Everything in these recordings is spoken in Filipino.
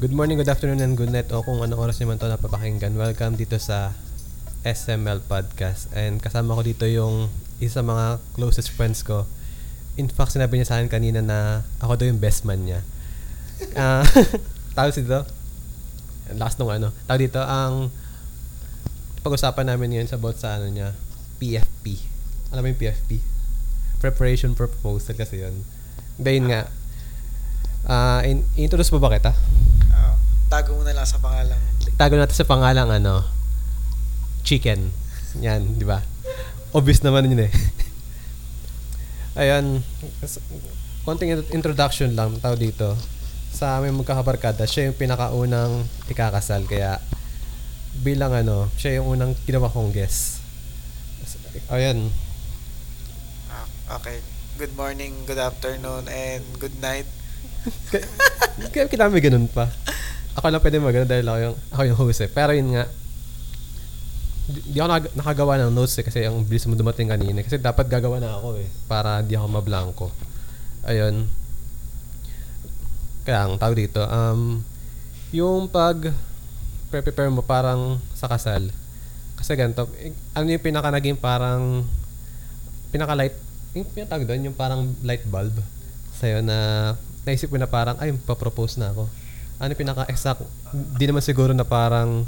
Good morning, good afternoon, and good night o kung anong oras naman ito napapakinggan. Welcome dito sa SML Podcast. And kasama ko dito yung isa sa mga closest friends ko. In fact, sinabi niya sa akin kanina na ako daw yung best man niya. Ah, tawag dito? Last nung ano. Tawag dito, ang pag-usapan namin ngayon sa about sa ano niya, PFP. Alam mo yung PFP? Preparation for Proposal kasi yun. Dahil nga, ah in- introduce mo ba kita? Tago mo na lang sa pangalan. tago natin sa pangalang ano, chicken. Yan, di ba? Obvious naman yun eh. Ayan, konting int- introduction lang tao dito. Sa aming magkakabarkada, siya yung pinakaunang ikakasal. Kaya bilang ano, siya yung unang ginawa kong guest. Ayan. Ah, okay. Good morning, good afternoon, and good night. Kaya kailangan may ganun pa. Ako lang pwede mag dahil ako yung, ako yung host eh. Pero yun nga, di, di ako nag- nakagawa ng notes eh kasi ang bilis mo dumating kanina. Kasi dapat gagawa na ako eh. Para di ako mablangko. Ayun. Kaya ang tawag dito, um, yung pag prepare mo parang sa kasal. Kasi ganito, eh, ano yung pinaka naging parang pinaka light, yung pinatawag doon, yung parang light bulb sa'yo na naisip ko na parang, ay, papropose na ako. Ano pinaka-exact, di naman siguro na parang,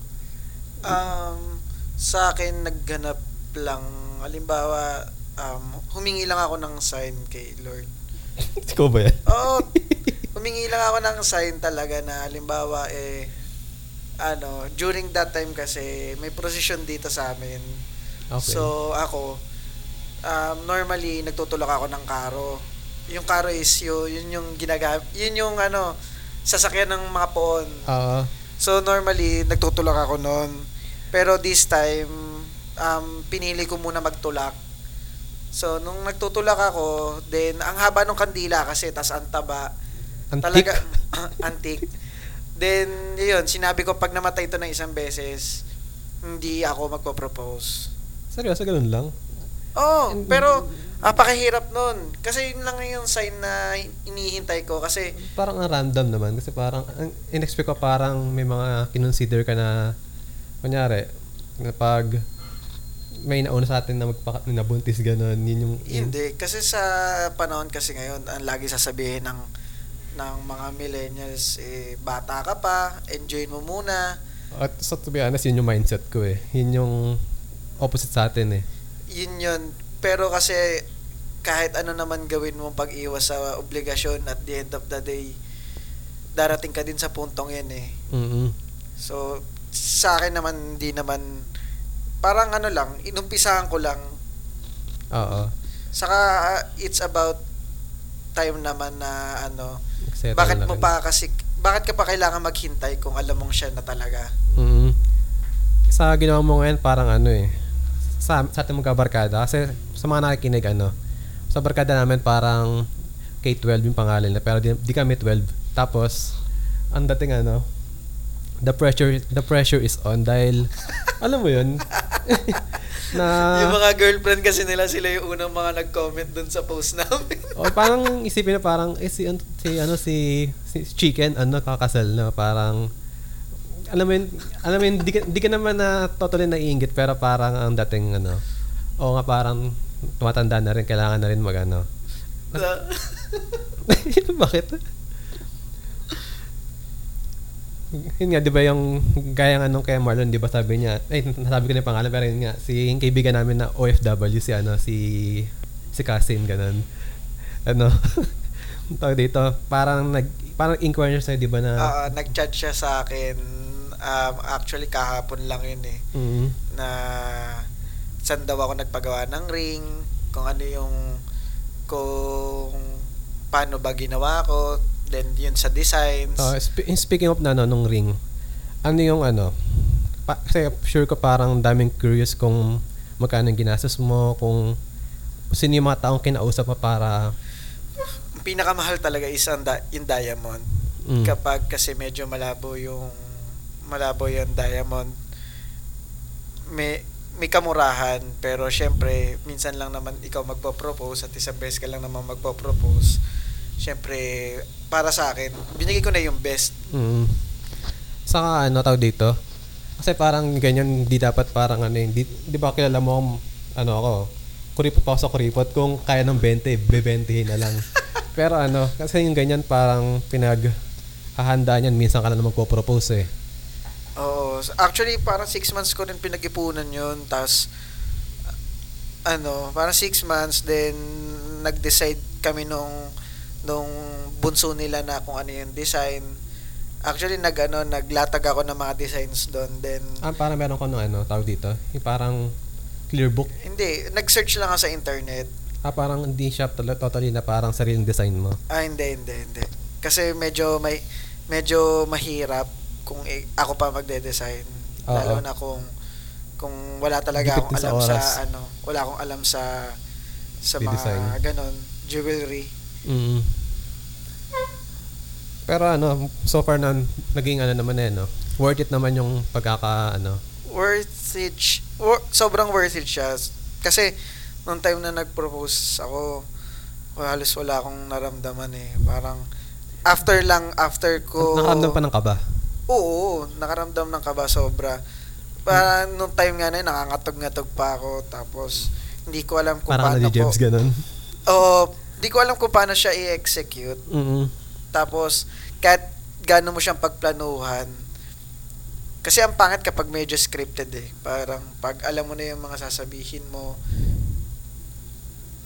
Um, sa akin, nagganap lang, halimbawa, um, humingi lang ako ng sign kay Lord. ikaw ba yan? Oo, humingi lang ako ng sign talaga na, halimbawa, eh, ano, during that time kasi, may procession dito sa amin. Okay. So, ako, um, normally, nagtutulak ako ng karo. Yung karo is yun, yun yung ginagamit, yun yung ano, sasakyan ng mga poon. Ah, So, normally, nagtutulak ako noon. Pero this time, um, pinili ko muna magtulak. So, nung nagtutulak ako, then, ang haba ng kandila kasi, tas ang taba. antique. Talaga, antique. Then, yun, sinabi ko, pag namatay ito ng isang beses, hindi ako magpo-propose. Seryoso, ganun lang? Oo, And- pero napakahirap nun. Kasi yun lang yung sign na inihintay ko. Kasi, Parang ang random naman. Kasi parang, ang in-expect ko parang may mga kinonsider ka na, kunyari, na pag may nauna sa atin na magpaka, na buntis gano'n, yun yung... yun- hindi. Kasi sa panahon kasi ngayon, ang lagi sasabihin ng ng mga millennials, eh, bata ka pa, enjoy mo muna. At so, to be honest, yun yung mindset ko eh. Yun yung opposite sa atin eh. Yun yun. Pero kasi, kahit ano naman gawin mo pag-iwas sa obligasyon at the end of the day, darating ka din sa puntong yan eh. mm So, sa akin naman, hindi naman, parang ano lang, inumpisahan ko lang. Oo. Saka, uh, it's about time naman na ano, Settle bakit mo rin. pa kasi, bakit ka pa kailangan maghintay kung alam mong siya na talaga? mm Sa ginawa mo ngayon, parang ano eh. Sa, sa ating mga barkada. Kasi sa mga nakikinig, ano, sa barkada namin parang K-12 yung pangalan nila. Pero di, di kami 12. Tapos, ang dating ano, the pressure the pressure is on dahil alam mo yun na yung mga girlfriend kasi nila, sila yung unang mga nag-comment dun sa post namin. o parang isipin na parang eh, si, si ano si, si chicken ano kakasal na parang alam mo yun, alam mo yun, di ka, di ka naman na totally naiingit pero parang ang dating ano o nga parang tumatanda na rin kailangan na rin mag ano bakit? Yun nga, di ba yung gaya ng anong kay Marlon, di ba sabi niya, ay, nasabi ko na yung pangalan, pero yun nga, si yung kaibigan namin na OFW, si ano, si, si Kasim, ganun. Ano, tawag dito, parang nag, parang inquire sa'yo, di ba na, Ah, nag-chat siya sa akin, um, actually kahapon lang yun eh, mm, na saan daw ako nagpagawa ng ring, kung ano yung, kung paano ba ginawa ko, then yun sa designs. oh, spe- speaking of na, ano, nung ring, ano yung ano, pa, kasi sure ko parang daming curious kung magkano yung ginastos mo, kung sino yung mga taong kinausap mo para, pinakamahal talaga is ang da- yung diamond. mm, Kapag kasi medyo malabo yung malabo yung diamond, may may kamurahan pero syempre minsan lang naman ikaw magpo-propose at isang beses ka lang naman magpo-propose syempre para sa akin binigay ko na yung best mm, Saka ano tawag dito? Kasi parang ganyan, hindi dapat parang ano, hindi, di ba kilala mo ano ako, kuripot pa ako sa kuripot, kung kaya ng 20, bebentihin na lang. Pero ano, kasi yung ganyan parang pinag hahanda niyan, minsan ka na magpo-propose eh. Actually, parang six months ko rin pinag-ipunan yun. Tapos, ano, parang six months, then nag-decide kami nung, nung bunso nila na kung ano yung design. Actually, nag, ano, naglatag ako ng mga designs doon. Then, Ah, parang meron ko nung ano, tawag dito, yung parang clear book. hindi, nag-search lang ako sa internet. Ah, parang hindi siya totally na parang sariling design mo. Ah, hindi, hindi, hindi. Kasi medyo may medyo mahirap kung i- ako pa magde-design. Oo. Lalo na kung kung wala talaga Dikit akong sa alam sa, oras. ano, wala akong alam sa sa Di-design. mga ganon, jewelry. Mm. Pero ano, so far na naging ano naman eh, no? Worth it naman yung pagkaka, ano, Worth it, sh- wor- sobrang worth it siya. Kasi nung time na nag-propose ako, halos wala akong naramdaman eh. Parang after lang, after ko... nakaramdam pa ng kaba. Oo, nakaramdam ng kaba sobra. Para nung time nga na yun, nakangatog-ngatog pa ako. Tapos, hindi ko alam kung Parang paano ano ko... ganun. Oo, hindi ko alam kung paano siya i-execute. Mm Tapos, kahit gaano mo siyang pagplanuhan. Kasi ang pangit kapag medyo scripted eh. Parang pag alam mo na yung mga sasabihin mo,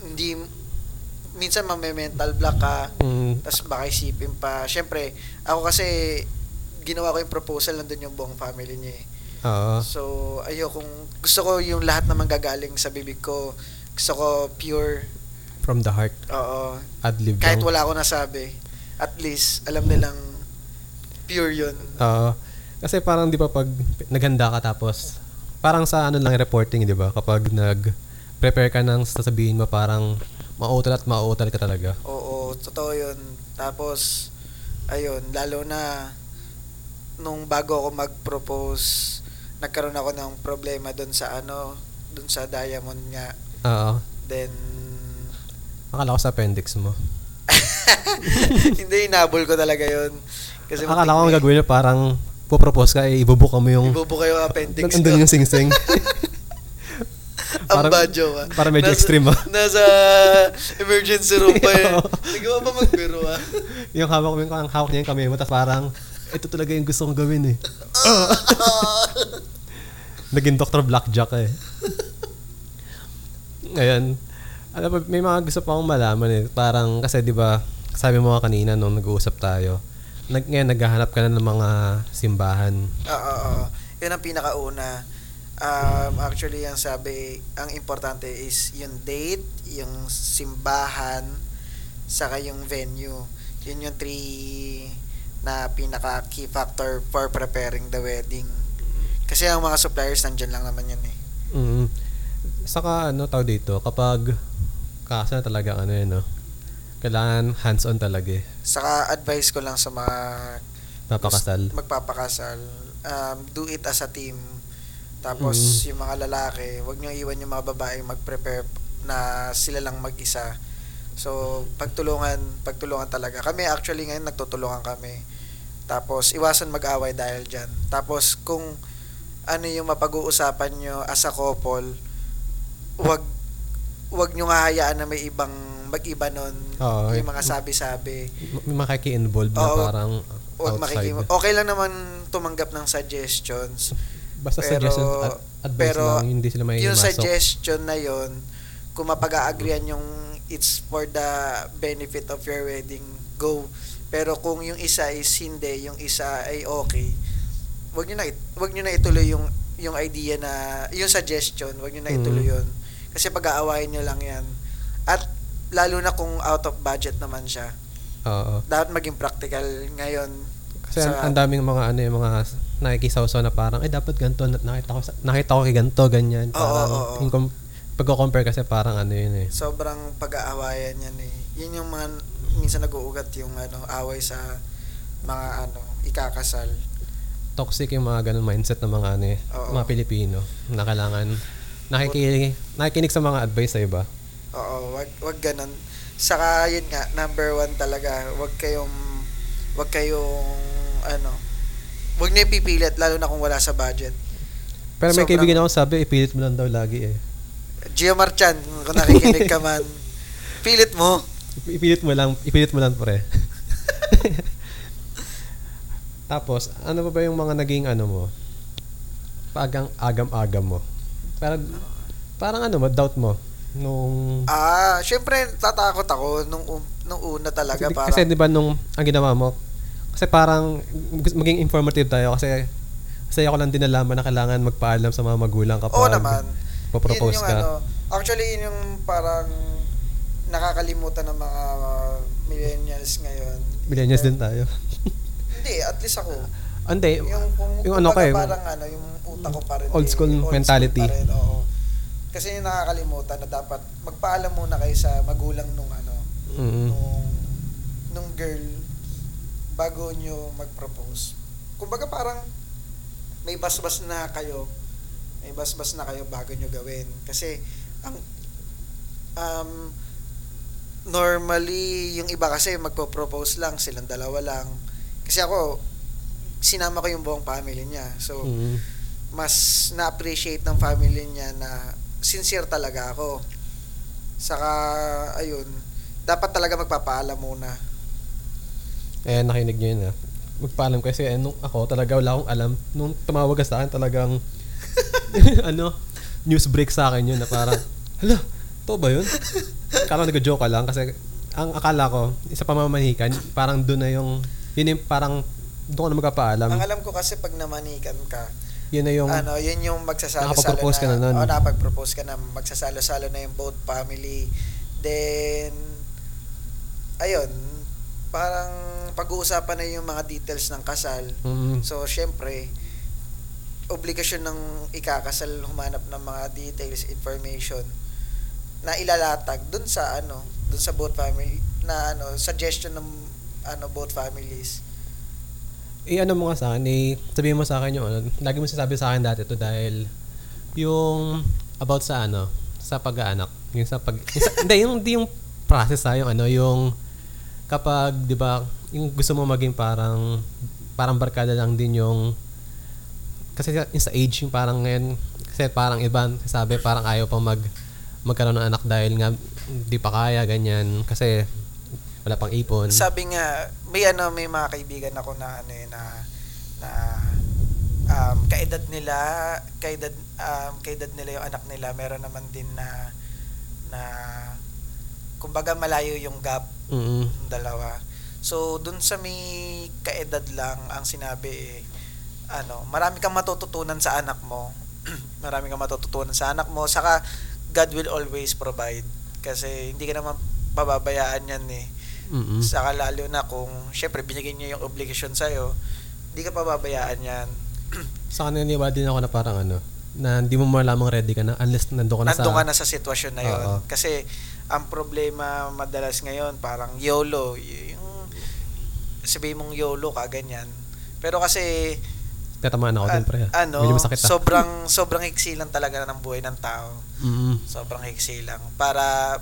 hindi, minsan mame-mental block ka, mm. tapos baka isipin pa. Siyempre, ako kasi, ginawa ko yung proposal, nandun yung buong family niya eh. Oo. So, ayokong, gusto ko yung lahat naman gagaling sa bibig ko. Gusto ko pure, From the heart. oo. Ad-lib Kahit wala ako nasabi, at least, alam nilang pure yun. Oo. kasi parang di ba pag naghanda ka tapos, parang sa ano lang reporting, di ba? Kapag nag-prepare ka ng sasabihin mo, parang mautal at mautal ka talaga. Oo, totoo yun. Tapos, ayun, lalo na nung bago ako mag-propose, nagkaroon ako ng problema doon sa ano, doon sa diamond nga. Oo. Then, Akala ko sa appendix mo. hindi, inabol ko talaga yun. Kasi Akala ko ang matik- gagawin mo parang pupropose ka, eh, ibubuk mo yung... Ibubo kayo ang appendix Nandun yung sing-sing. Ang parang- badyo ka. parang medyo Nasa- extreme, ah. Nasa emergency room pa yun. Oo. Sige ba magbiro ah? yung hawak mo yung hawak niya yung kamay mo, tapos parang, ito talaga yung gusto kong gawin eh. Naging Dr. Blackjack eh. Ngayon, alam mo, may mga gusto pa akong malaman eh. Parang, kasi di ba sabi mo nga kanina nung nag-uusap tayo, nag, ngayon naghahanap ka na ng mga simbahan. Oo, oo. Yun ang pinakauna. Um, actually, ang sabi, ang importante is yung date, yung simbahan, saka yung venue. Yun yung three na pinaka key factor for preparing the wedding. Kasi ang mga suppliers nandyan lang naman yun eh. Mm. Saka ano tawag dito, kapag kasa talaga ano yun, no? Kailangan hands-on talaga eh. Saka advice ko lang sa mga Papakasal. magpapakasal, um, do it as a team. Tapos Mm. yung mga lalaki, wag niyo iwan yung mga babae mag-prepare na sila lang mag-isa. So, pagtulungan, pagtulungan talaga. Kami actually ngayon nagtutulungan kami. Tapos iwasan mag-away dahil diyan. Tapos kung ano yung mapag-uusapan nyo as a couple, wag wag nyo nga hayaan na may ibang mag-iba nun. Oo. yung mga sabi-sabi. May makiki-involve na Oo. parang outside. makikim- Okay lang naman tumanggap ng suggestions. Basta Pero- suggestion at advice pero lang, hindi sila may yung masok. suggestion na yon kung mapag-aagrihan yung it's for the benefit of your wedding, go. Pero kung yung isa is hindi, yung isa ay okay, wag niyo na wag niyo na ituloy yung yung idea na yung suggestion, wag niyo na Mm. ituloy yun. Kasi pag-aawayin niyo lang 'yan. At lalo na kung out of budget naman siya. Oo. Dapat maging practical ngayon. Kasi Sa- ang, daming mga ano yung mga nakikisawsaw na parang, eh dapat ganito, na- nakita ko, nakita ko kay ganito, ganyan. Oo, Parang, oo, oo. yung com- pagko-compare kasi parang ano yun eh. sobrang pag-aawayan yan eh. Yun yung mga minsan nag-uugat yung ano away sa mga ano ikakasal. Toxic yung mga ganun mindset ng mga ano eh, Oo. mga Pilipino na kailangan nakikinig, nakikinig sa mga advice sa iba. Oo, wag wag ganun. Saka yun nga number one talaga, wag kayong wag kayong ano Huwag niyo ipipilit, lalo na kung wala sa budget. Pero may Sobrang- kaibigan ako sabi, ipilit mo lang daw lagi eh. Gio Marchan, kung nakikinig ka man, pilit mo. Ipilit mo lang, ipilit mo lang pre. Tapos, ano pa ba yung mga naging ano mo? Pagang agam-agam mo. Parang, parang ano mo, doubt mo. Nung, Ah, syempre tatakot ako nung um- nung una talaga kasi, para kasi di ba nung, ang ginawa mo, kasi parang, maging informative tayo kasi, kasi ako lang din nalaman na kailangan magpaalam sa mga magulang kapag Oo naman. papropose Yun yung ka. ano, actually yun yung parang nakakalimutan ng mga millennials ngayon. Millennials din tayo. Hindi, at least ako. Hindi, Yung, kung, yung ano kumbaga ka eh, parang ano, yung utak ko pa rin. Old eh, school mentality. pa rin, oo. Kasi yung nakakalimutan na dapat magpaalam muna kayo sa magulang nung ano, mm, nung, nung girl bago nyo mag-propose. Kumbaga parang may basbas na kayo, may basbas na kayo bago nyo gawin. Kasi ang um, normally yung iba kasi magpo-propose lang, silang dalawa lang. Kasi ako sinama ko yung buong family niya. So mm, mas na-appreciate ng family niya na sincere talaga ako. Saka, ayun, dapat talaga magpapaalam muna. Eh, nakinig nyo yun ah. Magpaalam kasi eh, nung ako talaga wala akong alam. Nung tumawag sa akin talagang ano, news break sa akin yun na parang, hala, to ba yun? Kala nag-joke ka lang kasi ang akala ko, isa pamamanikan, parang doon na yung, yun yung parang, doon ka na magpapaalam. Ang alam ko kasi pag namanikan ka, Yun na yung, ano, yun yung magsasalo-salo Nakapag-propose ka na nun. Oh, nakapag-propose ka na, magsasalo-salo na yung both family. Then, ayun, parang pag-uusapan na yung mga details ng kasal. mm, So, syempre, obligasyon ng ikakasal humanap ng mga details, information na ilalatag dun sa ano, dun sa both family na ano, suggestion ng ano both families. eh ano mo nga sa akin, eh, mo sa akin yung ano, lagi mo sinasabi sa akin dati to dahil yung about sa ano, sa pag-aanak, yung sa pag, yung sa, hindi, yung, hindi yung process ha, yung ano, yung kapag, di ba, yung gusto mo maging parang, parang barkada lang din yung, kasi yung sa age, yung parang ngayon, kasi parang iba, sabi, parang ayaw pang mag, magkaroon ng anak dahil nga, di pa kaya, ganyan, kasi, wala pang ipon. Sabi nga, may ano, may mga kaibigan ako na ano eh, na na um, kaedad nila, kaedad um, kaedad nila yung anak nila, meron naman din na na kumbaga malayo yung gap Mm-mm. ng dalawa. So, dun sa may kaedad lang ang sinabi eh, ano, marami kang matututunan sa anak mo. marami kang matututunan sa anak mo. Saka, God will always provide. Kasi, hindi ka naman pababayaan yan eh. Mm-mm. Saka lalo na kung, syempre, binigyan niya yung obligation sa'yo, hindi ka pababayaan yan. sa kanila naniwala din ako na parang ano, na hindi mo malamang ready ka na unless nandun ka na Nandun sa... ka na sa sitwasyon na yun. Oo. Kasi, ang problema madalas ngayon, parang YOLO. Yung, sabihin mong YOLO ka, ganyan. Pero kasi, Tatamaan ako din, an- pre. ano, Medyo masakit ah. sobrang, sobrang iksi lang talaga ng buhay ng tao. Mm-mm. Sobrang iksi lang. Para,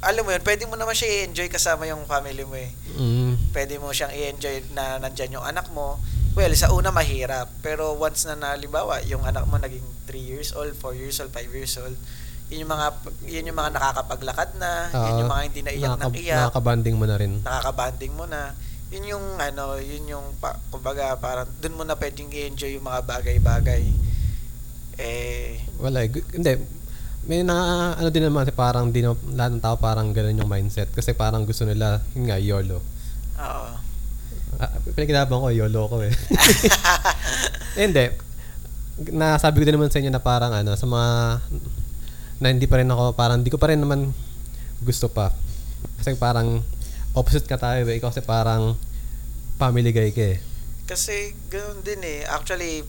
alam mo yun, pwede mo naman siya i-enjoy kasama yung family mo eh. Mm. Pwede mo siyang i-enjoy na nandyan yung anak mo. Well, sa una mahirap. Pero once na nalimbawa, yung anak mo naging 3 years old, 4 years old, 5 years old, yun yung mga yun yung mga nakakapaglakad na, yun yung mga hindi naiyak nakaka- ng iyak, Nakaka-banding mo na rin. nakakabanding mo na. Yun yung ano, yun yung pa, kumbaga parang dun mo na pwedeng i-enjoy yung mga bagay-bagay. Eh, Wala eh. Hindi. May na, ano din naman, parang di na, lahat ng tao parang ganun yung mindset. Kasi parang gusto nila, yun nga, YOLO. oo. Ah, pinagkinaban ko, YOLO ko eh. eh hindi. Nasabi ko din naman sa inyo na parang ano, sa mga, na hindi pa rin ako, parang hindi ko pa rin naman gusto pa. Kasi parang, opposite ka tayo eh. Kasi parang, family guy ka eh. Kasi ganoon din eh. Actually,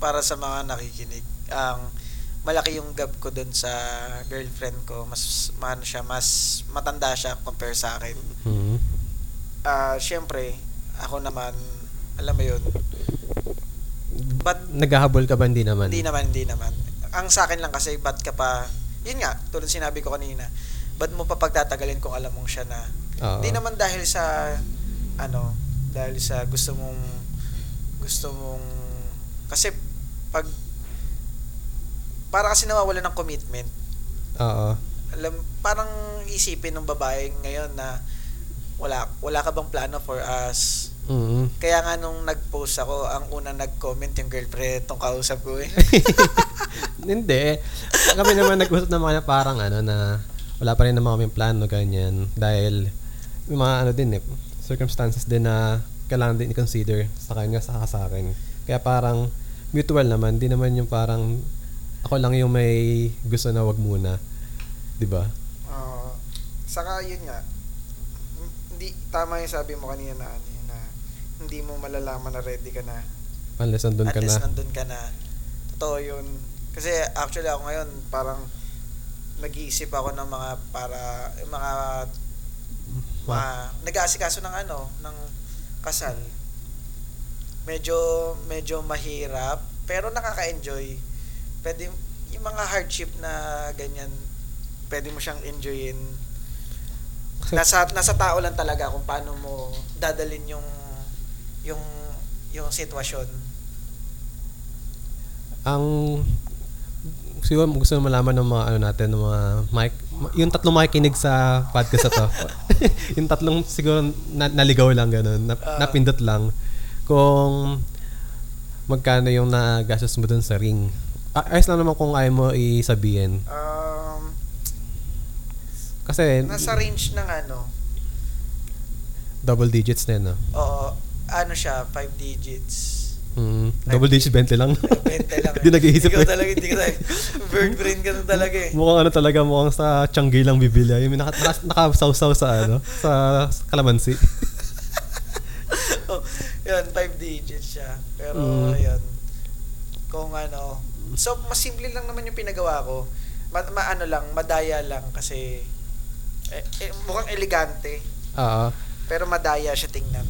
para sa mga nakikinig, ang malaki yung gap ko dun sa girlfriend ko. Mas maano siya, mas matanda siya compare sa akin. Mhm. Ah, syempre, ako naman, alam mo yun, but Naghahabol ka ba? Hindi naman. hindi naman, hindi naman. Ang sa akin lang kasi, ba't ka pa, yun nga, tulad sinabi ko kanina, ba't mo pa pagtatagalin kung alam mong siya na. Hindi naman dahil sa ano, dahil sa gusto mong gusto mong kasi pag para kasi nawawala ng commitment. Oo. Alam parang isipin ng babae ngayon na wala wala ka bang plano for us? Mm. Kaya nga nung nag-post ako, ang una nag-comment yung girlfriend tong kausap ko eh. Hindi. Kami naman nag-usap naman na parang ano na wala pa rin naman kami plano ganyan dahil may mga ano din eh circumstances din na kailangan din i-consider sa kanya sa sa akin. Kaya parang mutual naman, di naman yung parang ako lang yung may gusto na wag muna. 'Di ba? Oo. saka yun nga, hindi tama yung sabi mo kanina na ano na hindi mo malalaman na ready ka na Unless nandun ka unless na. nandun ka na. Totoo yun. Kasi actually ako ngayon parang nag-iisip ako ng mga para yung mga mga nag-aasikaso ng ano ng kasal. Medyo medyo mahirap pero nakaka-enjoy. Pwede yung mga hardship na ganyan pwede mo siyang enjoyin. Nasa nasa tao lang talaga kung paano mo dadalin yung yung yung sitwasyon. Ang siguro gusto mo malaman ng mga ano natin ng mga mic yung tatlong makikinig sa podcast na to yung tatlong siguro na, naligaw lang ganun na, Ah. napindot lang kung magkano yung nagastos mo dun sa ring A- ayos lang naman kung ayaw mo isabihin Um, kasi nasa range ng ano, double digits na yun no? oo, ano siya, 5 digits. Mm, double digits 20 lang 20 lang. Hindi nag-iisip Ikaw eh. talaga, hindi ka tayo. Bird brain ka na talaga eh. mukhang ano talaga mukhang sa Changi lang bibili yung naka, naka, nakasawsaw sa ano sa kalamansi oh, yun, 5 digits siya. Pero, Mm. yun. Kung ano, so, mas simple lang naman yung pinagawa ko. Ma, ma- ano lang, madaya lang kasi eh, eh, mukhang elegante. Oo. Pero madaya siya tingnan.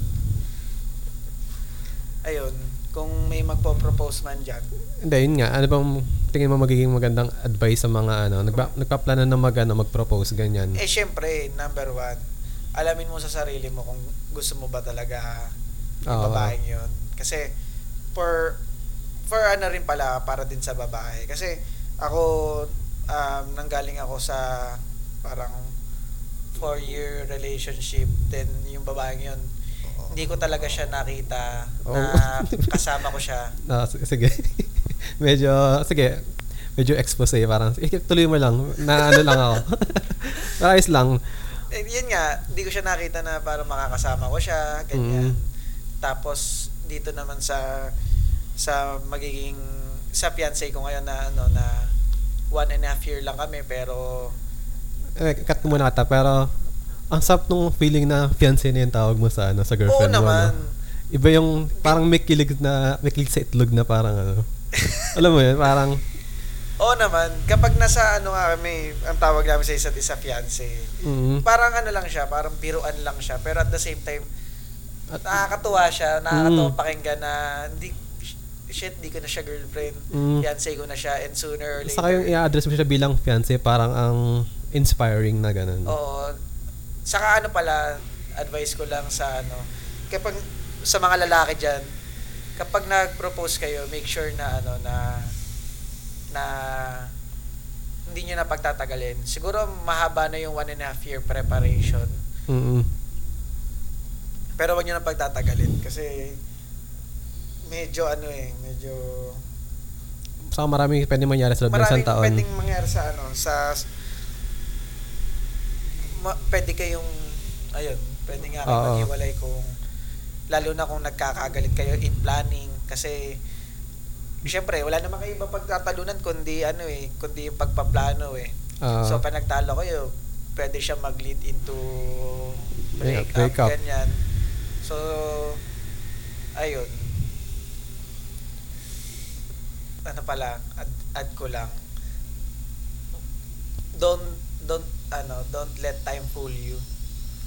Ayun, kung may magpo-propose man dyan. Hindi, yun nga. Ano bang tingin mo magiging magandang advice sa mga ano, nagpa, nagpaplano na mag, ano, mag-propose, ganyan? Eh, syempre, number one, alamin mo sa sarili mo kung gusto mo ba talaga yung Oo. babaeng yun. Kasi, for, for ano rin pala, para din sa babae. Kasi, ako, um, nanggaling ako sa parang four-year relationship, then yung babaeng yun, hindi ko talaga siya nakita na Oh. kasama ko siya. Ah, s- sige. medyo, sige. Medyo expose Parang, eh, tuloy mo lang. Na ano lang ako. Ayos lang. Eh, yun nga, hindi ko siya nakita na para makakasama ko siya, ganyan. Mm. Tapos dito naman sa sa magiging sa fiancé ko ngayon na ano na one and a half year lang kami pero Eh, cut ko muna ata. Pero, ang sarap nung feeling na fiancé na yung tawag mo sa, ano, sa oo girlfriend mo. naman. Ano? Iba yung, parang may kilig na, may kilig sa itlog na parang ano. Alam mo yun, parang, Oo naman. Kapag nasa ano nga kami, ang tawag namin sa isa't isa fiancé. mm, Parang ano lang siya, parang biruan lang siya. Pero at the same time, At- nakakatuwa siya, nakakatuwa Mm. pakinggan na hindi shit, di ko na siya girlfriend. Mm. Fiancé ko na siya and sooner or later. Saka yung i-address mo siya bilang fiancé, parang ang inspiring na ganun. Oo. Saka ano pala, advice ko lang sa ano, kapag sa mga lalaki diyan, kapag nag-propose kayo, make sure na ano na na hindi nyo na pagtatagalin. Siguro mahaba na yung one and a half year preparation. Mm-mm. Pero wag nyo na pagtatagalin kasi medyo ano eh, medyo Saka maraming pwede mangyari sa loob ng maraming isang taon. pwedeng mangyari sa ano, sa ma, pwede kayong ayun, pwede nga kayo Oo. maghiwalay kung lalo na kung nagkakagalit kayo in planning kasi Siyempre, wala naman kayo ibang pagtatalunan kundi ano eh, kundi yung pagpaplano eh. Ah, so, pag nagtalo kayo, pwede siya mag-lead into Yeah, break break up, up. ganyan. So, ayun. Ano pala, add, add ko lang. Don't, don't, ano, don't let time fool you.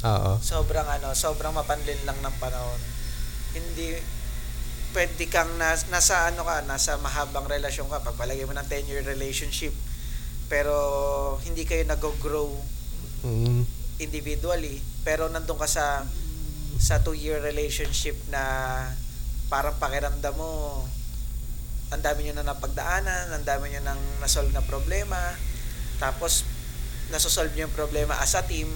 oo. Sobrang ano, sobrang mapanlin lang ng panahon. Hindi, pwede kang nas, nasa ano ka, nasa mahabang relasyon ka, pagpalagay mo ng 10-year relationship, pero hindi kayo nag-grow Mm, individually, pero nandun ka sa sa 2-year relationship na parang pakiramdam mo, ang dami nyo na napagdaanan, ang dami nyo nang nasolve na problema, tapos nasosolve nyo yung problema as a team.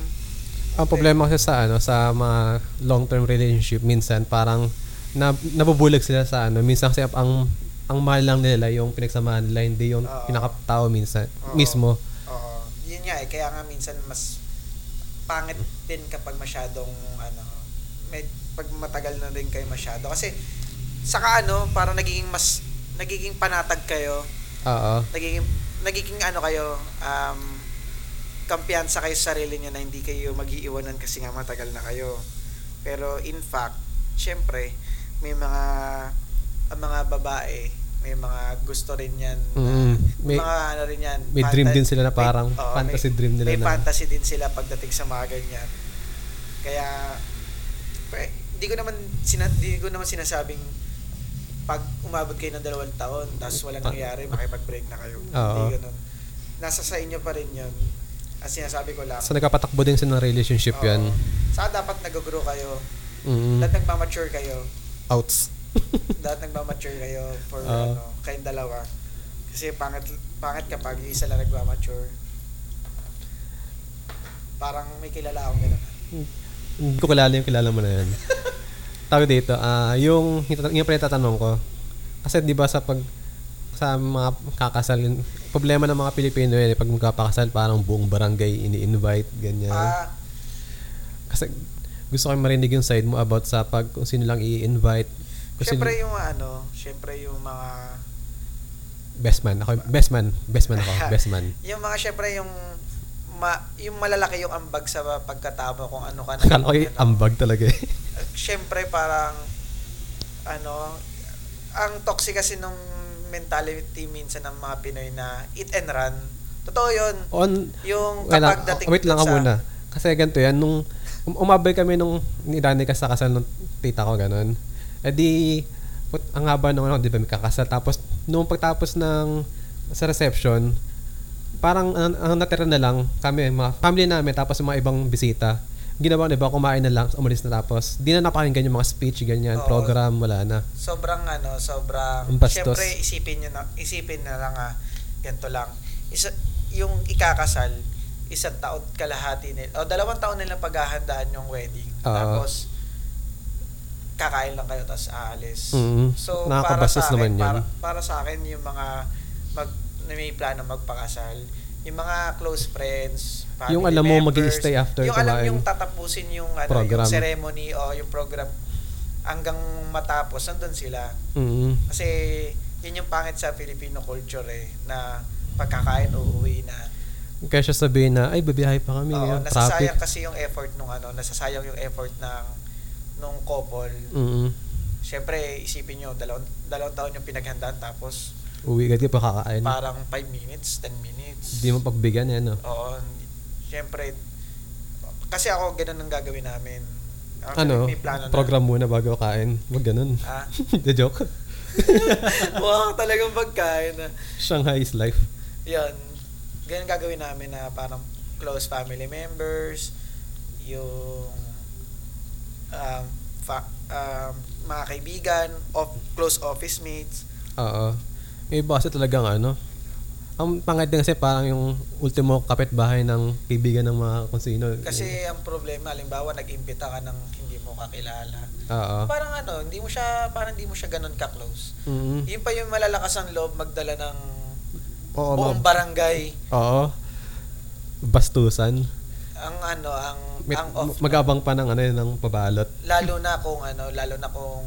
Ang problema kasi sa ano sa mga long-term relationship minsan parang na, nabubulag sila sa ano minsan kasi ang ang mahal lang nila yung pinagsamahan nila hindi yung Oo. pinakatao minsan Oo. mismo. Oo. Yun nga eh, kaya nga minsan mas pangit din kapag masyadong ano, med, pag matagal na rin kayo masyado. Kasi saka ano, parang nagiging mas nagiging panatag kayo, Oo. nagiging nagiging ano kayo, um, kampiyansa kayo sa sarili nyo na hindi kayo mag-iiwanan kasi nga matagal na kayo. Pero in fact, syempre, may mga ang mga babae, may mga gusto rin yan. na- Mm, may- mga ano rin yan. May dream fanta- din sila na may- parang oo, fantasy may, dream nila may na. fantasy din sila pagdating sa mga ganyan. Kaya, pre, di ko naman sina, di ko naman sinasabing pag umabot kayo ng dalawang taon tapos wala nangyari, makipag-break na kayo. Oo. Hindi ganun. Nasa sa inyo pa rin yun. Ang sinasabi ko lang. So nagkapatakbo din ng relationship oo, yan. Saka dapat nag-grow kayo. Mm. Dapat nagmamature kayo. Outs. dapat nagmamature kayo for Oo. ano, kayong dalawa. Kasi pangit, pangit kapag yung isa lang nagmamature. Parang may kilala akong gano'n. Hindi ko kilala yung kilala mo na yan. Tawag dito, ah yung, yung pa tatanong ko, kasi di ba sa pag, sa mga kakasal, problema ng mga Pilipino yan, eh, pag magkapakasal, parang buong barangay ini-invite, ganyan. Ah, Kasi gusto ko marinig yung side mo about sa pag kung sino lang i-invite. Kung sino- yung ano, syempre yung mga best man. Ako, best man. Best man ako. Best man. yung mga syempre yung ma, yung malalaki yung ambag sa pagkatao kung ano ka na. Akala ko yung ambag talaga eh. Syempre parang ano ang toxic kasi nung mentality minsan ng mga Pinoy na eat and run. Totoo 'yun. On, Yung kapag dating wait lang ka muna. Kasi ganito yan, nung um- umabay kami nung ni Danica sa kasal ng tita ko, ganun. E di, put, ang haba nung ano, di ba, may kakasal. Tapos, nung pagtapos ng, sa reception, parang ang, ang natira na lang, kami, mga family namin, tapos mga ibang bisita, ginawa na iba, kumain na lang, umalis na tapos, di na napakinggan yung mga speech, ganyan, Oo. program, wala na. sobrang ano, sobrang Ang bastos. syempre isipin niyo na isipin na lang ah, ganito lang. Isa yung ikakasal, isang taon kalahati nila o dalawang taon nila paghahandaan yung wedding. Oo. Tapos kakain lang kayo tapos aalis. Mm, So para nakakabastos sa akin, naman yan. para, para sa akin yung mga mag na may plano magpakasal, yung mga close friends, family Yung alam mo, members, mag-i-stay after yung alam kumain. yung tatapusin yung ano, Program. yung ceremony o yung program hanggang matapos nandun sila. Mm. Kasi yun yung pangit sa Filipino culture eh na pagkakain uuwi na. Kaya siya sabihin na, ay, babiyahe pa kami, Oo, ngayon, nasasayang traffic. kasi yung effort nung ano, nasasayang yung effort ng nung couple. Mm. Siyempre, isipin nyo, dalawang, dalawang taon yung pinaghandaan tapos Uwi agad ka pa kakain. parang 5 minutes, 10 minutes. Hindi mo pagbigyan yan, no? Oo. Siyempre, kasi ako, ganun ang gagawin namin. Ako, Ano, may plano program muna bago kain. Wag ganun. Na. Ah, The joke. wow, talagang pagkain na. Shanghai is life. Yan. Ganun gagawin namin na parang close family members, yung um, fa- um, mga kaibigan, of, close office mates. Oo. May iba kasi talagang ano. Ang pangit din kasi parang yung ultimo kapitbahay ng kaibigan ng mga kung sino. Kasi ang problema, halimbawa, nag-imbita ka ng hindi mo kakilala. Oo. Parang ano, hindi mo siya, parang hindi mo siya ganun ka-close. Mm. Yun pa yung malalakas ang loob magdala ng Oo, buong mga- barangay. Oo. Bastusan. Ang ano, ang, May, ang off. mag-abang pa ng ano yun, ng pabalot. lalo na kung ano, lalo na kung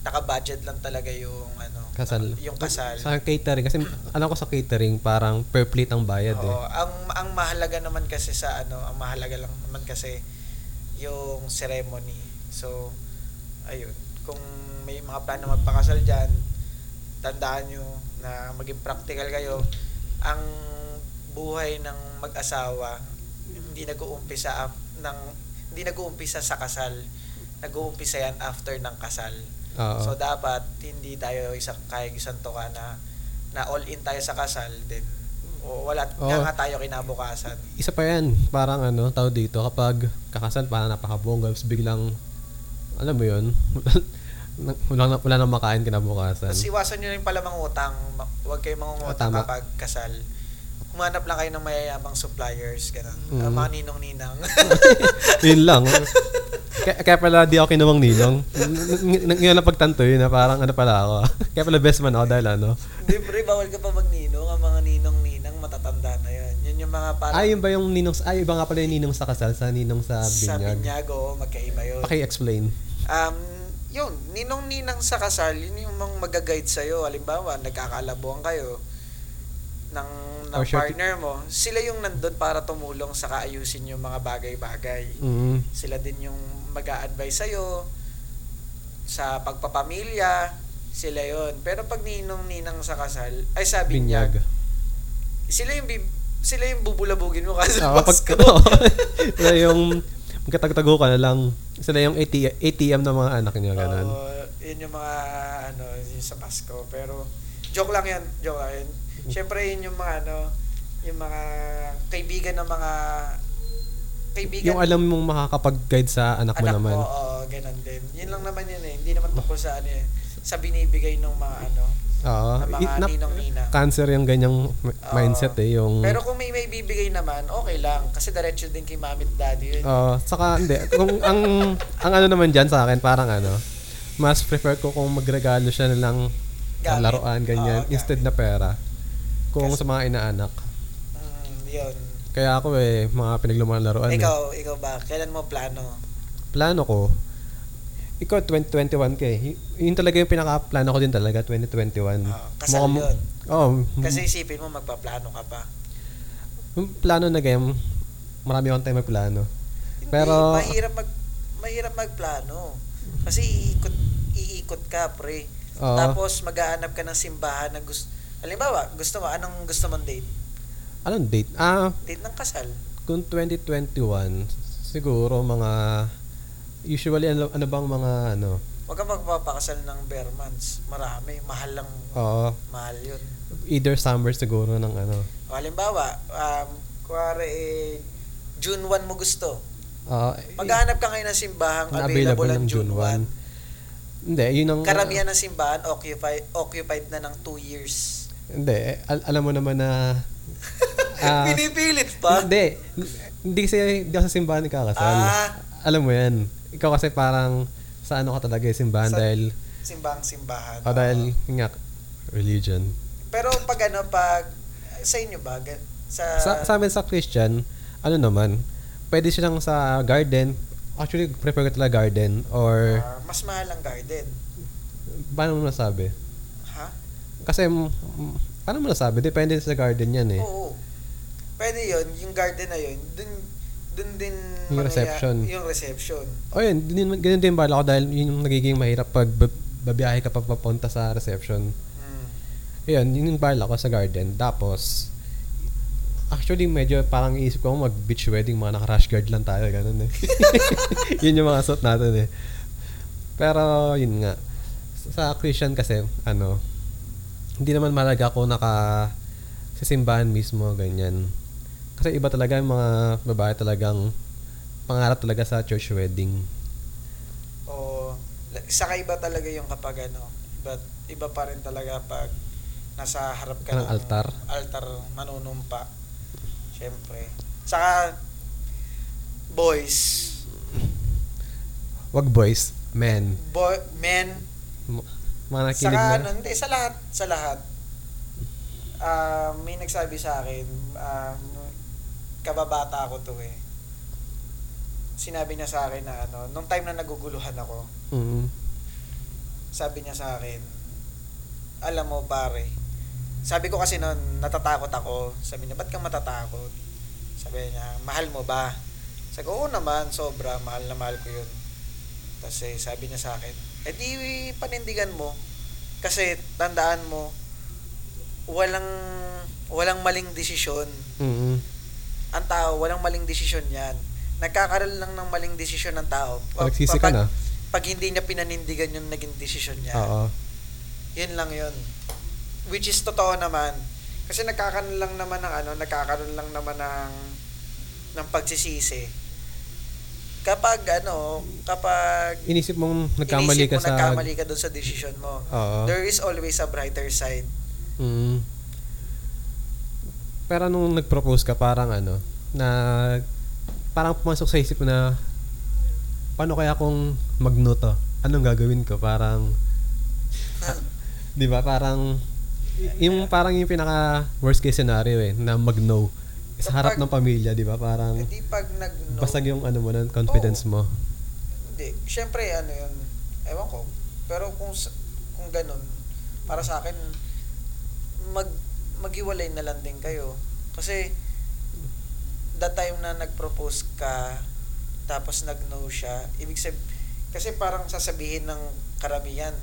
naka-budget lang talaga yung ano, Kasal. yung kasal. Sa catering. Kasi alam ko sa catering, parang per plate ang bayad Oo, eh. ang ang mahalaga naman kasi sa ano, ang mahalaga lang naman kasi yung ceremony. So, ayun, kung may mga plano magpakasal diyan, tandaan nyo na maging practical kayo. Ang buhay ng mag-asawa hindi nag-uumpisa ng hindi nag-uumpisa sa kasal. Nag-uumpisa yan after ng kasal. Oo. So dapat hindi tayo isang kaya isang toka na na all in tayo sa kasal then o wala Oo. nga nga tayo kinabukasan. Isa pa yan, parang ano, tao dito, kapag kakasal, parang napakabongga, tapos biglang, alam mo yun, na- wala na, wala nang makain kinabukasan. Tapos iwasan nyo rin pala mangutang. Ma- Huwag kayong mangungutang Ah, tama. kapag kasal. Humanap lang kayo ng mayayamang suppliers. Ganun. Mm. Ah, mga ninong-ninang. yun lang. kaya, kaya pala di ako kinawang ninong. Ng- ng- Ngayon na pagtanto yun na parang ano pala ako. kaya pala best man ako dahil ano. Hindi, pre, bawal ka pa magninong. Ang mga ninong-ninang matatanda na yun. Yun yung mga parang Ay, yun ba yung ninong, sa- ay, iba nga pala yung ninong sa kasal, sa ninong sa sa binyag. binyag, oo, magkaiba yun. Paki-explain. Um, yun, ninong-ninang sa kasal, yun yung mga mag-guide sa'yo. Halimbawa, nagkakalabuan kayo ng, ng Or sure- partner mo. Sila yung nandun para tumulong sa kaayusin yung mga bagay-bagay. Mm. Sila din yung mag advise sa'yo sa pagpapamilya. Sila yon Pero pag ninong-ninang sa kasal, ay sa binyag, Binyag. sila yung bib- sila yung bubulabugin mo kasi Oo, pag, Pasko. sila yung magkatagtago ka na lang. Sila yung ATM, ATM ng mga anak niya, ganun. Oo, yun yung mga ano, yung sa Pasko. Pero joke lang yan, joke lang yun. Siyempre yun yung mga ano, yung mga kaibigan ng mga kaibigan yung alam mong makakapag-guide sa anak mo anak naman. mo, oo, ganun din. Yun lang naman yun eh. Hindi naman tungkol sa ano eh, sa binibigay ng mga ano, Oo. ng mga It- na- ninong-nina. cancer yung ganyang Oo. mindset eh. Yung, Pero kung may may bibigay naman, okay lang. Kasi diretso din kay mami at daddy yun. Oo, saka hindi. Kung ang ang ano naman diyan sa akin parang ano, mas prefer ko kung magregalo siya na lang Gamit. laruan ganyan Oo, instead na pera. Kung Kasi- sa mga inaanak. Mm, yun. Kaya ako eh mga pinaglumaan laruan. Eh. Ikaw, ikaw ba? Kailan mo plano? Plano ko ikaw 2021 ka eh. Yun talaga yung pinaka-plano ko din talaga 2021. Ah, kasal Mukhang- yun. Oo. Kasi isipin mo, magpaplano ka pa. yung plano na game, marami akong time magplano. Hindi, Pero- mahirap mag mahirap magplano. Kasi iikot iikot ka, pre. Oo. Tapos mag-aanap ka ng simbahan na gusto Halimbawa, gusto mo anong gusto mong date? Anong date? Ah, Date ng kasal. kung 2021, siguro mga usually ano, ano bang mga ano? Huwag ka magpapakasal ng bare months. Marami, mahal lang, Oo, mahal 'yun. either summer siguro ng ano. O, halimbawa, um, kuwari eh, June 1 mo gusto. ah, Maghanap ka ngayon ng simbahang Na available, available ng June June 1. hindi, yun ang Karamihan ng simbahan occupied occupied na ng 2 years. hindi, eh, al- alam mo naman na ah, Pinipilit pa. hindi, hindi kasi hindi ako sa simbahan kakasal. Ah. Alam mo yan. Ikaw kasi parang sa ano ka talaga eh, simbahan Sa- dahil Simbahang simbahan. oh, dahil yun nga religion. Pero pag ano, pag sa inyo ba? Sa, sa, sa amin sa Christian, ano naman, pwede silang sa garden. Actually, prefer ko talaga garden or ah, mas mahal ang garden. paano mo nasabi? Ha? Kasi, paano mo nasabi? Depende sa garden yan eh. Oo. Pwede yon yung garden na yun, dun, dun din Yung reception. Yung reception. O yun, din, ganun din bala ko dahil yun yung nagiging mahirap pag bab- babiyahe ka pa papunta sa reception. Mm. Yun, yun yung bala ko sa garden. Tapos, actually medyo parang iisip ko mag beach wedding, mga naka-rash guard lang tayo, ganun eh. yun yung mga suit natin eh. Pero, yun nga. Sa Christian kasi, ano, hindi naman malaga ako naka sa simbahan mismo, ganyan. Kasi iba talaga yung mga babae talagang pangarap talaga sa church wedding. O, la- saka iba talaga yung kapag ano, iba, iba pa rin talaga pag nasa harap ka Ng altar. altar manunumpa. Siyempre. Saka, boys, Wag boys, men. boy, men, Mga nakikinig Saka na. ano, hindi, sa lahat, sa lahat. Ah, may nagsabi sa akin, um, kababata ako to eh. Sinabi niya sa akin na ano, nung time na naguguluhan ako, Mm. sabi niya sa akin, alam mo pare, sabi ko kasi noon, natatakot ako. Sabi niya, ba't kang matatakot? Sabi niya, mahal mo ba? Sabi ko, oo naman, sobra, mahal na mahal ko yun. Tapos eh, sabi niya sa akin, eh di panindigan mo. Kasi tandaan mo, walang walang maling desisyon. Mm. Ang tao, walang maling desisyon yan. Nagkakaroon lang ng maling desisyon ng tao. Pag nagsisi ka na. Pag hindi niya pinanindigan yung naging desisyon niya. Oo. Yun lang yun. Which is totoo naman. Kasi nagkakaroon lang naman ng ano, nagkakaroon lang naman ng ng pagsisisi kapag ano, kapag Inisip mong nagkamali inisip ka mo sa... nagkamali ka doon sa decision mo, Oo. there is always a brighter side. Mm. Pero nung nag-propose ka, parang ano, na parang pumasok sa isip mo na paano kaya kung mag-no to? Anong gagawin ko? Parang, di ba, parang, yung parang yung pinaka worst case scenario eh, na mag-no. Sa harap ng pamilya, di ba? Parang, Hindi pag nag-no, basag yung ano mo, ng confidence mo. hindi. Siyempre, ano yun, ewan ko. Pero kung, kung ganun, para sa akin, mag, maghiwalay na lang din kayo. Kasi, that time na nag-propose ka, tapos nag-no siya, ibig sabihin, kasi parang sasabihin ng karamihan,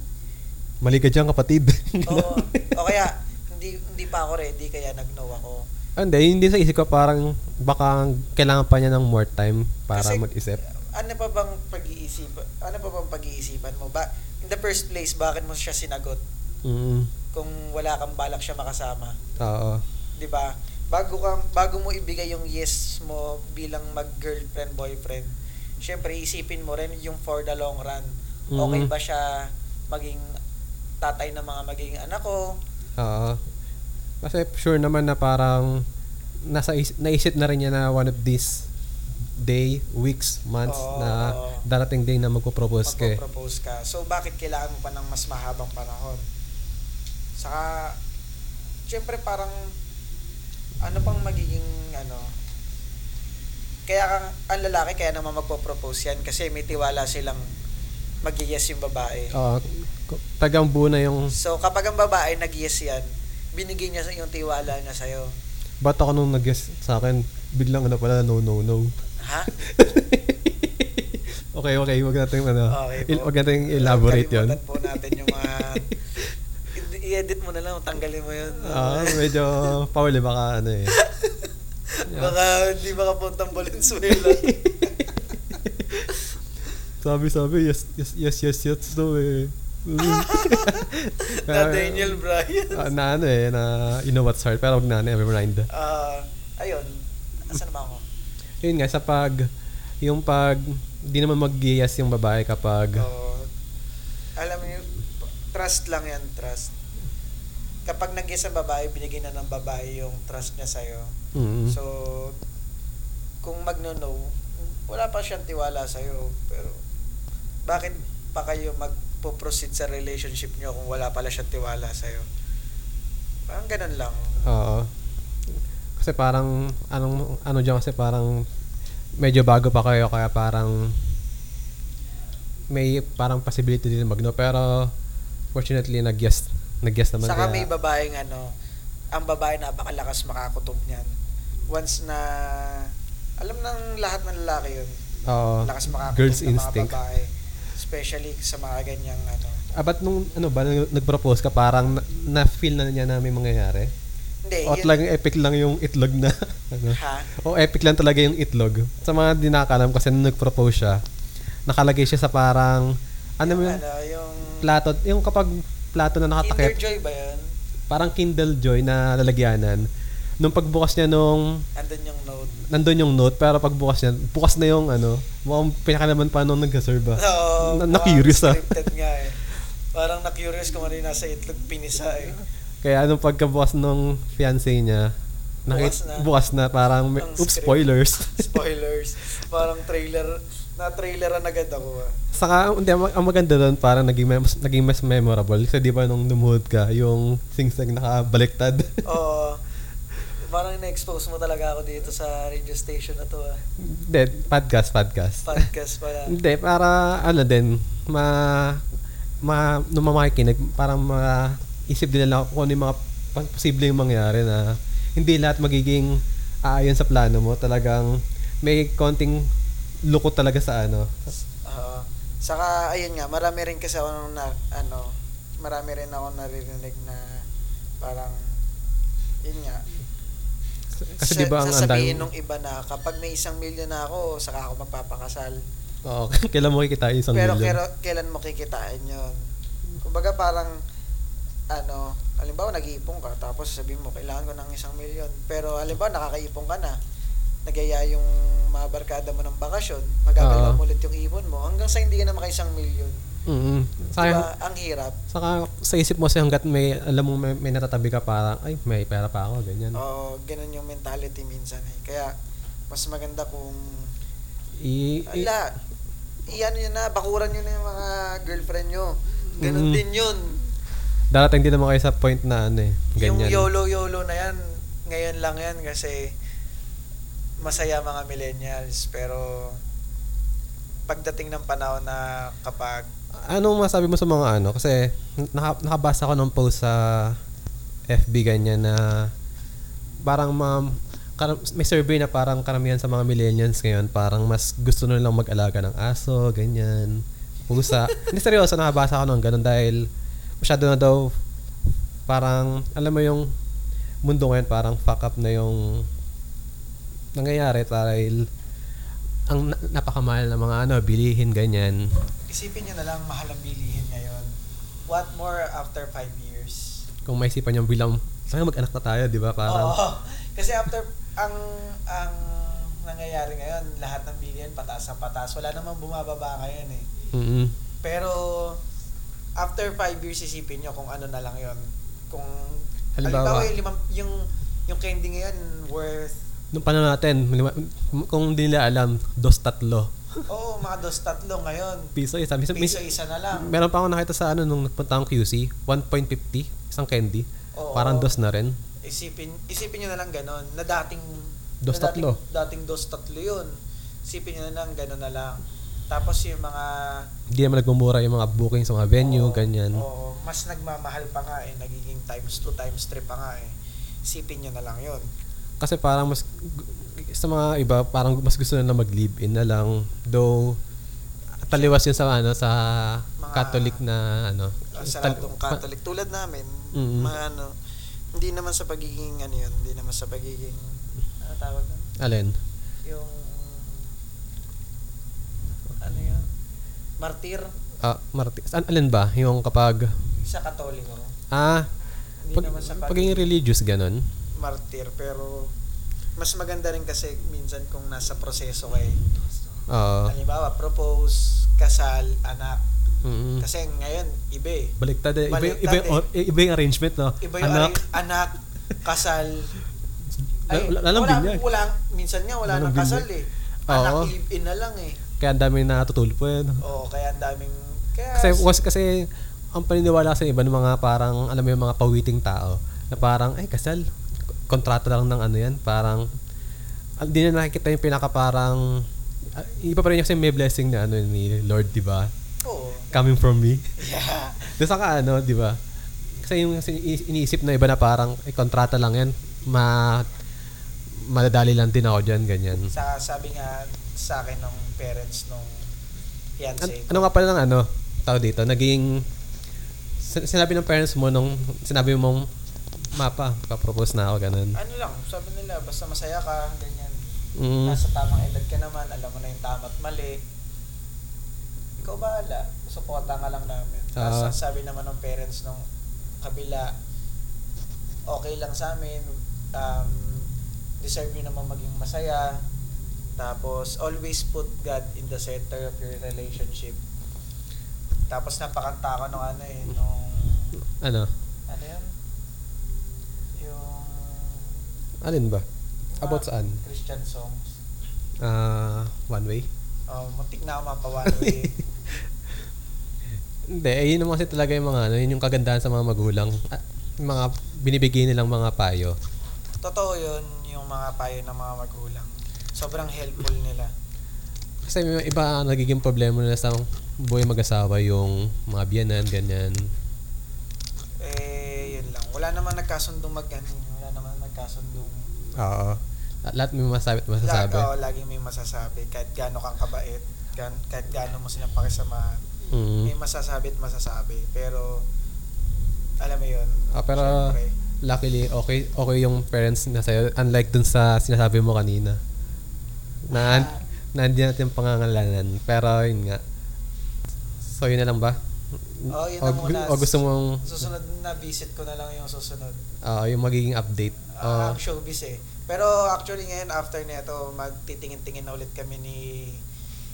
Mali ka dyan, kapatid. Oo. o kaya, hindi, hindi pa ako ready, kaya nag-no ako. Hindi, hindi sa isip ko parang baka kailangan pa niya ng more time para Kasi- mag-isip. Ano pa bang pag-iisipan? Ano pa bang pag-iisipan mo? Ba, in the first place, bakit mo siya sinagot Mm, kung wala kang balak siya makasama? oo. 'Di ba? Bago ka bago mo ibigay yung yes mo bilang mag-girlfriend boyfriend, syempre isipin mo rin yung for the long run. Okay Mhm. ba siya maging tatay ng mga magiging anak ko? Oo. Kasi sure naman na parang nasa is- naisip na rin niya na one of these day, weeks, months Oo, na darating day na magpo-propose ka. eh. Magpo-propose ka. So bakit kailangan mo pa ng mas mahabang panahon? Saka syempre parang ano pang magiging ano kaya kang ang lalaki kaya naman magpo-propose yan kasi may tiwala silang mag-yes yung babae. Oo. K- tagang buo na yung So kapag ang babae nag-yes yan, binigay niya yung tiwala niya sa'yo. ba't ako nung nag-guess sa akin, biglang ano pala, no, no, no. Ha? okay, okay, wag natin ano, Okay il- po. wag natin elaborate yun. Kalimutan po natin yung mga i-edit mo na lang, tanggalin mo yun. Ah, medyo Pauli baka ano eh. Baka hindi makapuntang Valenzuela. Sabi sabi yes yes yes yes yes daw eh. na Daniel Bryan. Ah, na ano eh, na you know what's hard, pero wag na, never mind. Ah, ayun. Asan na ba ako? Yun nga, sa pag, yung pag, di naman mag yung babae kapag, Oo. alam niyo, trust lang yan, trust. Kapag nag ang babae, binigay na ng babae yung trust niya sa'yo. mm, So, kung magno-no, wala pa siyang tiwala sa'yo. Pero, bakit pa kayo magpo-proceed sa relationship niyo kung wala pala siyang tiwala sa'yo? Parang ganun lang. oo. Kasi parang, anong, ano dyan kasi parang, medyo bago pa kayo, kaya parang, may parang possibility din magno pero fortunately nag-guess nag-guess naman Saka kaya- may babaeng ano, ang babae napakalakas makakutob niyan. Once na, alam ng lahat ng lalaki yun. Oo. Lakas makakutob girls ng instinct. mga babae. Especially sa mga ganyang ano. Ah, ba't nung ano ba nag- nag-propose ka parang na, na-feel na niya na may mangyayari? Hindi, O yun- talagang epic lang yung itlog na ano? Ha? O epic lang talaga yung itlog. Sa mga di nakakalam kasi nung nag-propose siya, nakalagay siya sa parang ano yung, yun? ano, yung Plato, yung kapag plato na Kinder nakatakip, Joy ba yun? parang Kindle Joy na lalagyanan. Nung pagbukas niya nung Andun yung note. nandun yung note pero pagbukas niya, bukas na yung ano, mukhang pinakalaman pa nung nagka-serve ah. Oo. Na- parang na-curious, ah. Scripted nga eh. Parang na-curious kung ano yung nasa itlog pinisa eh. Kaya nung pagkabukas nung fiancé niya, nakit, Bukas na. bukas na parang, may, Ang oops, script. spoilers. Spoilers. Parang trailer. Na-traileran agad ako ah. Saka, hindi, ang, ang maganda doon, parang naging, mas, naging mas memorable. Kasi di ba nung lumuhod ka, yung singsang nakabaliktad. Oo. Parang na-expose mo talaga ako dito sa radio station na to ah. Hindi, podcast, podcast. Podcast pala. Hindi, para ano din, ma, ma, nung mamakikinig, parang maisip din nila kung ano yung mga posibleng mangyari na hindi lahat magiging aayon sa plano mo. Talagang may konting lukot talaga sa ano. Oo. Saka, ayun nga, marami rin kasi ako na, ano, marami rin ako naririnig na parang, yun nga, Kasi sa- di ba ang sasabihin andang... nung iba na kapag may isang milyon na ako, saka ako magpapakasal. Oo, kailan mo kikita yung isang Pero milyon? kero, kailan mo kikitain yun? Kumbaga parang, ano, halimbawa nag-iipon ka, tapos sabihin mo, kailangan ko ng isang milyon. Pero halimbawa nakakaipon ka na, nagyaya yung mga barkada mo ng bakasyon, magagalaw Oo. mo ulit yung ipon mo, hanggang sa hindi ka na makaisang milyon. Mm. Sayang, Diba? Ang hirap. saka sa isip mo kasi hanggat may, alam mo may, may natatabi ka parang, ay, may pera pa ako, ganyan. Oo, ganun yung mentality minsan eh. Kaya, mas maganda kung, I, i- ala, iyan nyo na, bakuran nyo na yung mga girlfriend nyo. Ganun Mm. din yun. darating din naman kayo sa point na ano eh, ganyan. Yung YOLO-YOLO na yan, ngayon lang yan kasi masaya mga millennials. Pero, pagdating ng panahon na kapag Anong masabi mo sa mga ano? Kasi naka, nakabasa ko ng post sa FB ganyan na parang mga, kar- may survey na parang karamihan sa mga millennials ngayon parang mas gusto na lang mag-alaga ng aso, ganyan, pusa. Hindi seryoso, nakabasa ko ng ganun dahil masyado na daw parang, alam mo yung mundo ngayon parang fuck up na yung nangyayari dahil ang na- napakamahal na mga ano, bilihin, ganyan. Isipin nyo na lang mahal ang bilihin ngayon. What more after five years? kung may isipan niyang bilang, sana mag-anak na tayo, di ba? Parang, Oo. Kasi after, ang, ang nangyayari ngayon, lahat ng bilihin pataas ang pataas. Wala namang bumababa ngayon eh. mm Pero, after five years, isipin nyo kung ano na lang yon Kung, Halimbawa. halimbawa, yung, limang, yung, yung candy ngayon worth, nung panahon natin, kung hindi nila alam, dos tatlo. Oo, mga dos tatlo ngayon. Piso isa. Piso minsan, isa na lang. meron pa ako nakita sa ano nung nagpunta akong QC, 1.50, isang candy. Oo. Parang dos na rin. Isipin, isipin nyo na lang ganon, na dating, Dos na dating, tatlo. dating dos tatlo yun. Isipin nyo na lang ganon na lang. Tapos yung mga Hindi naman nagmumura yung mga booking sa mga venue, Oo, ganyan. Oo, mas nagmamahal pa nga eh, nagiging times 2, times 3 pa nga eh. Isipin nyo na lang yun. Kasi parang mas, sa mga iba, parang mas gusto na mag-live-in na lang. Though, taliwas yun sa ano sa Mga- Catholic na ano. Sa tal- latong Catholic, tulad namin, Mm. mga ano, hindi naman sa pagiging ano yun, hindi naman sa pagiging, ano tawag doon? Alin? Yung, ano yun? Martir Ah, Marti. An alin ba? Yung kapag sa Katoliko. ah Hindi pag, naman sa pagiging pagiging religious ganun. martir, pero mas maganda rin kasi minsan kung nasa proseso kay Oo. halimbawa propose kasal anak Mm. kasi ngayon iba eh Baliktad eh. Iba, Baliktad iba, yung or- iba yung arrangement, no? iba yung Anak, ari- anak kasal ay Wala- wala nang wala, binyag. wala minsan nga wala nang kasal eh Oo. anak live-in na lang eh kaya ang dami natutulpo yun. oo kaya ang daming kaya Kasi, was, kasi ang paniniwala sa iba ng mga parang, alam mo yung mga pawiting tao, na parang, ay kasal, kontrata lang ng ano yan, parang, hindi na nakikita yung pinaka parang, ah, iba pa rin kasi may blessing na ano ni Lord, di ba? oo Coming from me. yeah Doon sa ka, ano, di ba? Kasi yung ini- iniisip na iba na parang, eh, kontrata lang yan, ma, madadali lang din ako dyan, ganyan. sa sabi nga sa akin ng parents nung An- fiancé ko ano nga pala ng ano, tao dito, naging, sin- sinabi ng parents mo nung, sinabi mong, mapa, papropose na ako, ganun. ano lang sabi nila basta masaya ka ganyan Mm, nasa tamang edad ka naman, alam mo na yung tama at mali. Ikaw bahala. Suporta ka lang namin. Tapos Ah. ang sabi naman ng parents nung kabila, okay lang sa amin. Um, deserve nyo naman maging masaya. Tapos, always put God in the center of your relationship. Tapos napakanta ko nung ano eh, nung, ano, ano yun? Yung, alin ba? yung About saan? Christian songs. Ah, one way? Oh, muntik na ako mapawali. Hindi, eh, yun naman kasi talaga yung mga, ano, yun yung kagandahan sa mga magulang. Ah, yung mga binibigay nilang mga payo. Totoo yun, yung mga payo ng mga magulang. Sobrang helpful nila. Kasi may iba nagiging problema nila sa buhay mag-asawa yung mga biyanan, ganyan. Wala naman nagkasundong mag ano, wala naman nagkasundong. Oo. At Lahat may masasabi at masasabi. Oh, laging may masasabi. Kahit gaano kang kabait, gan, kahit gaano mo silang pakisamahan. Mm. May masasabi at masasabi. Pero, alam mo yun. Ah, pero syempre, luckily okay okay yung parents na sa'yo unlike dun sa sinasabi mo kanina na Ah. na hindi natin pangangalanan pero yun nga so yun na lang ba Oh, yun o, ang gu- una. o gusto mong susunod na visit ko na lang yung susunod. ah, yung magiging update Ah, oh, ang showbiz eh. Pero actually ngayon, after nito, magtitingin-tingin na ulit kami ni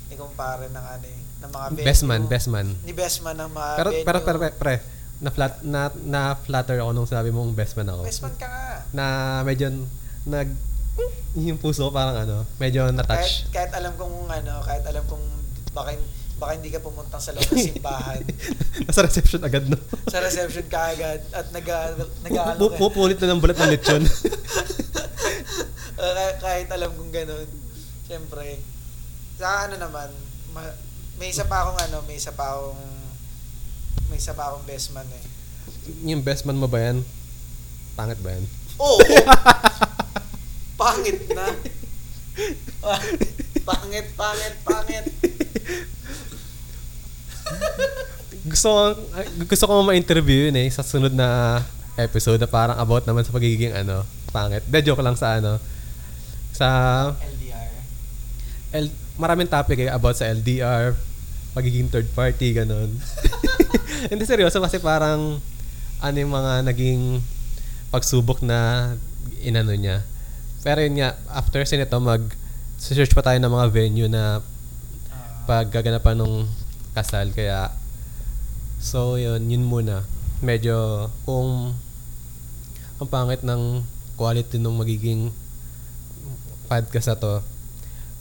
ni kumpare ng ano eh, ng mga venue. Best man, best man. Ni best man ng mga Pero, venue. pero, pero, pre, pre, na flat na na flatter ako nung sabi mong best man ako. Best man ka nga. Na medyo nag yung puso parang ano, medyo na-touch. Kahit, kahit alam kong ano, kahit alam kong baka, baka hindi ka pumuntang sa loob ng simbahan. Nasa reception agad, no? sa reception ka agad at nag nag Pu- pu- Pupulit na ng bulat ng lechon. kahit, kahit alam kong ganun. Siyempre. Sa ano naman, ma- may isa pa akong ano, may isa pa akong may isa pa akong best man eh. yung best man mo ba yan? Pangit ba yan? Oo! pangit na. pangit, pangit, pangit. Gusto ko, gusto ko ma-interview yun eh sa sunod na episode na parang about naman sa pagiging ano, pangit. De, joke lang sa ano. Sa LDR. L, maraming topic eh about sa LDR, pagiging third party, ganun. Hindi seryoso kasi parang ano yung mga naging pagsubok na inano niya. Pero yun nga, after sin ito, mag search pa tayo ng mga venue na Ah, paggaganapan ng kasal. Kaya, so yun, yun muna. Medyo, kung ang pangit ng quality ng magiging podcast na to,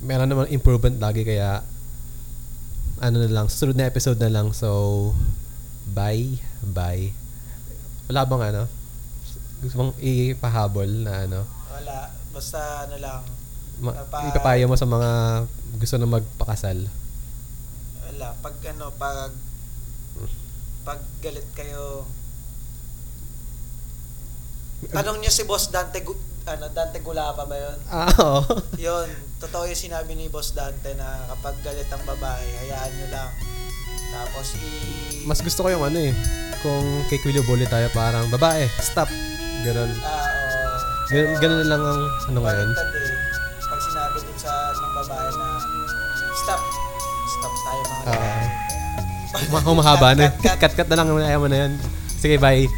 meron naman improvement lagi kaya ano na lang, susunod na episode na lang. So, bye, bye. Wala bang ano? Gusto mong ipahabol na ano? wala. Basta ano lang. Ma- Papa- ipapayo mo sa mga gusto na magpakasal. Wala. Pag ano, pag pag galit kayo Tanong niyo si Boss Dante Gu- ano Dante Gulapa ba 'yon? Ah, oo. Yun, totoo yung sinabi ni Boss Dante na kapag galit ang babae, hayaan nyo lang. Tapos i... Mas gusto ko yung ano eh. Kung kay Quillo Bully tayo parang babae, stop. Ganon. Ah, oo. Gan- ganun na lang ang ano ngayon. Baliktad eh. Pag sinabi din sa ng babae na stop, stop tayo mga. Ma- humahaba na. Cut, cut, cut. Cut-cut na lang. Ayaw mo na yan. Sige, bye.